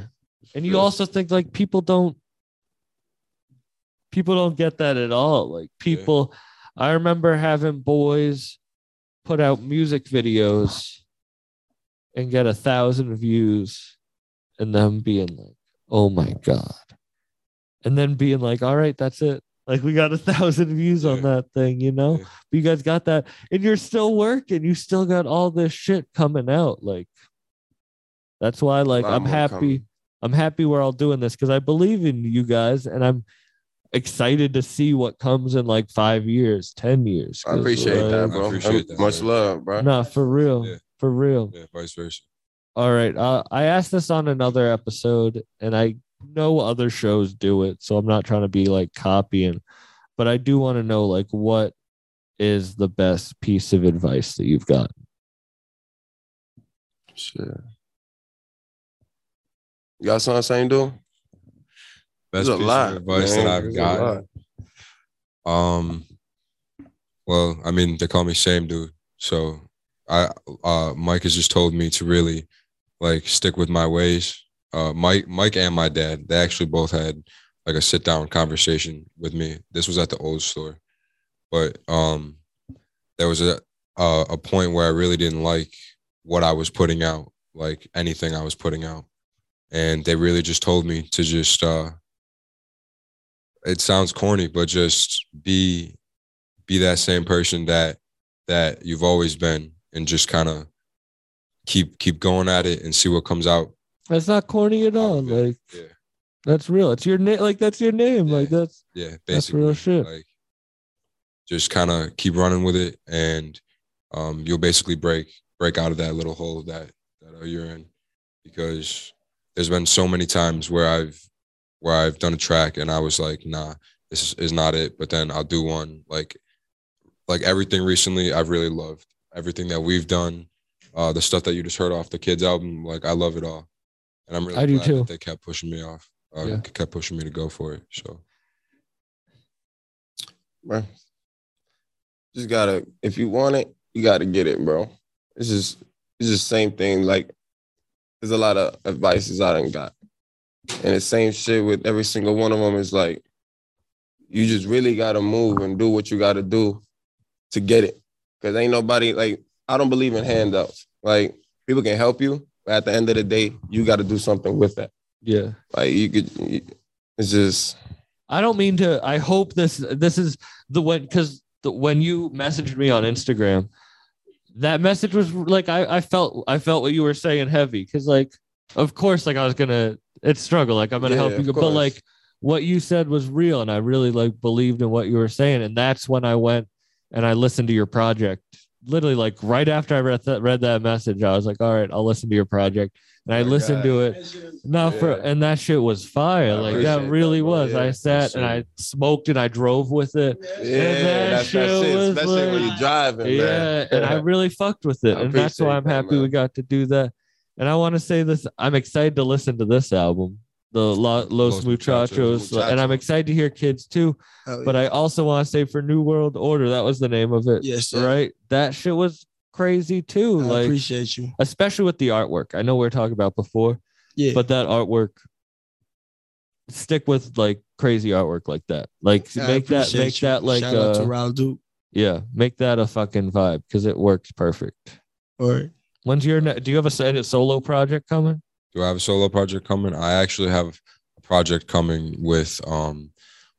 and you Yes. also think like people don't people don't get that at all like people i remember having boys put out music videos and get a thousand views and them being like oh my god and then being like all right that's it like we got a thousand views on that thing you know Yeah. but you guys got that and you're still working you still got all this shit coming out like that's why like i'm happy coming. i'm happy we're all doing this because i believe in you guys and i'm excited to see what comes in like five years ten years I 'cause, appreciate like, that, I bro. appreciate that, Much man. love, bro. nah for real Yeah. for real Yeah, vice versa. all right. Uh, I asked this on another episode, and I know other shows do it, so I'm not trying to be like copying, but I do want to know like what is the best piece of advice that you've got? Shit. You got something saying, dude? Best There's a piece of advice man. that I've There's a gotten. Um, well, I mean, they call me same dude. So I, uh, Mike has just told me to really like stick with my ways. Uh, Mike, Mike and my dad, they actually both had like a sit down conversation with me. This was at the old store, but um, there was a a, a point where I really didn't like what I was putting out, like anything I was putting out, and they really just told me to just uh, it sounds corny, but just be be that same person that that you've always been and just kind of keep keep going at it and see what comes out. That's not corny at all. of it. Like yeah, that's real. It's your name. Like that's your name. Like that's yeah, That's real shit. like just kind of keep running with it and um you'll basically break break out of that little hole that that uh, you're in because there's been so many times where I've where I've done a track and I was like, nah, this is, is not it. But then I'll do one like like everything recently I've really loved. Everything that we've done, uh the stuff that you just heard off the kids album, like I love it all. And I'm really I do too. that they kept pushing me off. Uh, Yeah. kept pushing me to go for it. So bro. Just gotta, if you want it, you gotta get it, bro. It's just, it's just the same thing. Like, there's a lot of advices I done got, and the same shit with every single one of them is like, you just really gotta move and do what you gotta do to get it, because ain't nobody like I don't believe in handouts. Like people can help you, but at the end of the day, you got to do something with that. yeah. Like you could, it's just I don't mean to. I hope this this is the when because the, when you messaged me on Instagram, that message was like I I felt I felt what you were saying heavy because like of course like I was gonna it's struggle like I'm gonna Yeah, help you but like what you said was real and I really like believed in what you were saying and that's when I went and I listened to your project literally like right after I read that read that message I was like all right I'll listen to your project and I Oh listened God. to it no, for and that shit was fire. I like appreciate that that, really bro. was. Yeah, I sat for and I smoked and I drove with it. yeah, that that's shit that's it. was Especially when you're driving, yeah, man. and I really fucked with it, I and that's why I'm that, happy we got to do that. And I want to say this: I'm excited to listen to this album, the Lo- Los, Los Muchachos, Muchachos. and I'm excited to hear kids too. Hell But. I also want to say for New World Order, that was the name of it, yes, sir. right? That shit was crazy too. I like, appreciate you. especially with the artwork. I know we are talking about before Yeah, but that artwork stick with like crazy artwork like that like I make that make you. that like shout out to uh, Raul Duke. yeah make that a fucking vibe because it works perfect All right. when's your ne- do you have a solo project coming do I have a solo project coming? I actually have a project coming with um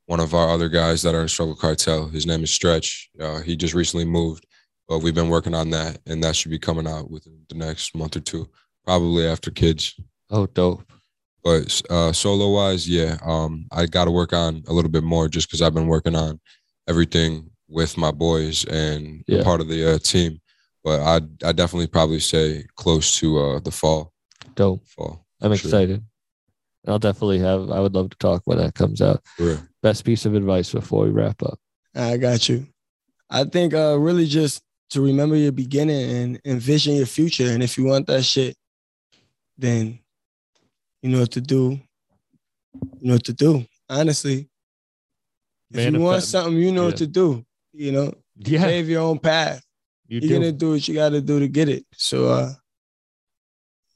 one of our other guys that are in Struggle Cartel. His name is Stretch. Uh, he just recently moved, but we've been working on that, and that should be coming out within the next month or two, probably after kids. oh dope But uh, solo wise, yeah, um, I got to work on a little bit more just because I've been working on everything with my boys and Yeah. part of the uh, team. But I I definitely probably say close to uh, the fall. Dope Fall. i'm Sure. excited i'll definitely have i would love to talk when that comes out For real. best piece of advice before we wrap up I got you. I think uh really just to remember your beginning and envision your future. And if you want that shit, then you know what to do. You know what to do. Honestly. If you want something, you know yeah. what to do. You know, yeah pave your own path. you You're do gonna do what you gotta do to get it. So uh,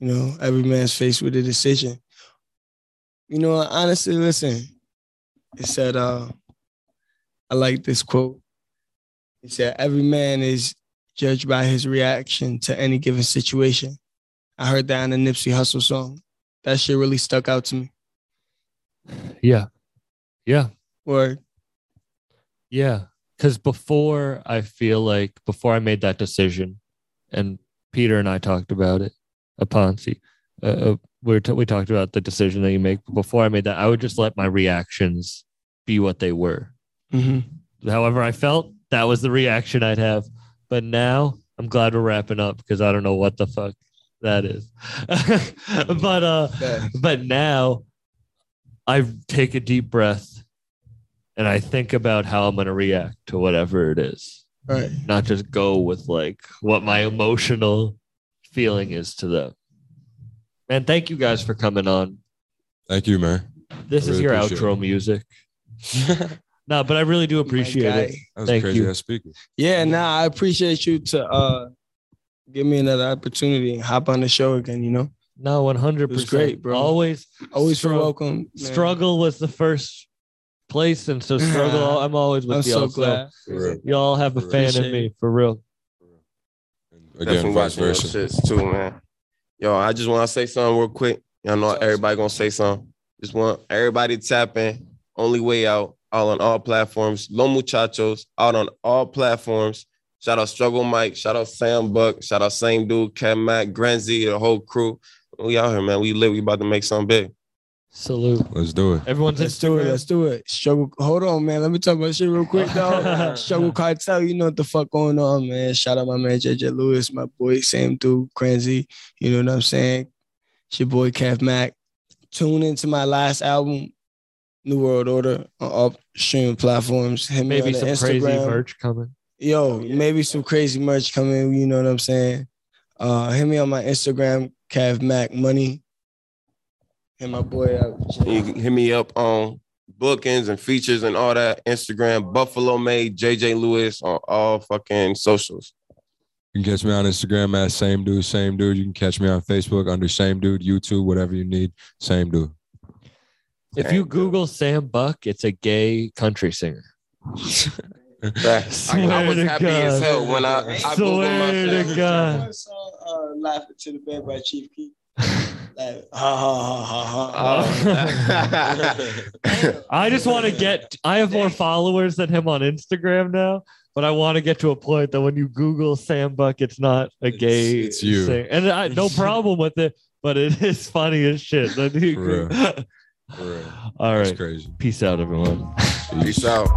you know, every man's faced with a decision. You know, honestly, listen, it said, uh, I like this quote. It said, every man is judged by his reaction to any given situation. I heard that in the Nipsey Hussle song. That shit really stuck out to me. yeah yeah Or Yeah, because before I feel like before I made that decision, and Peter and I talked about it, a Ponzi. Uh, uh, we t- we talked about the decision that you make. Before I made that, I would just let my reactions be what they were. However, I felt that was the reaction I'd have. But now I'm glad we're wrapping up because I don't know what the fuck that is. but uh, Yeah. but now I take a deep breath and I think about how I'm going to react to whatever it is. Right. not just go with like what my emotional feeling is to them. Man, thank you guys for coming on. Thank you, man. This I is really your outro it. music. No, but I really do appreciate guy. it. That was Thank crazy you. ass speaker. Yeah, nah, I appreciate you to uh give me another opportunity and hop on the show again, you know. No, one hundred It was percent. great, bro. Always, Always feel Strugg- welcome. man. struggle was the first place, and so struggle. I'm always with I'm so y'all. glad. For real. y'all have a fan in me for real. Again, Definitely vice versa. shits too, man. Yo, I just want to say something real quick. Y'all know everybody gonna say something. Just want everybody tapping. Only way out. All on all platforms. Lo Muchachos out on all platforms. Shout out Struggle Mike. Shout out Sam Buck. Shout out Same Dude, Kev Mack, Grenzy, the whole crew. We out here, man. We lit. We about to make something big. Salute. Let's do it. Everyone's Let's do it. Let's do it. Struggle. Hold on, man. Let me talk about shit real quick, though. Struggle cartel. You know what the fuck going on, man. Shout out my man JJ Lewis, my boy Sam Dude, Cranzy. You know what I'm saying? It's your boy Kev Mack. Tune into my last album, New World Order, on all streaming platforms. Hit me Maybe on the some crazy merch coming. Yo, maybe some crazy merch coming. You know what I'm saying? Uh, hit me on my Instagram, Kev Mack Money. Hit my boy up. You can hit me up on bookings and features and all that. Instagram, Buffalo Made, JJ Lewis on all fucking socials. You can catch me on Instagram at same dude, same dude. You can catch me on Facebook under same dude, YouTube, whatever you need. Same dude. If you Google Sam Buck, it's a gay country singer. I, I was to happy as hell when I, I Googled my Swear to shit. God. Uh, Laughing to the bed by Chief Keef. Like, ha ha ha ha ha. I just want to get. I have more followers than him on Instagram now, but I want to get to a point that when you Google Sam Buck, it's not a gay. it's you. singer. and I no problem with it, but it is funny as shit. That you- For real. For real. All That's crazy. peace out, everyone. Peace out.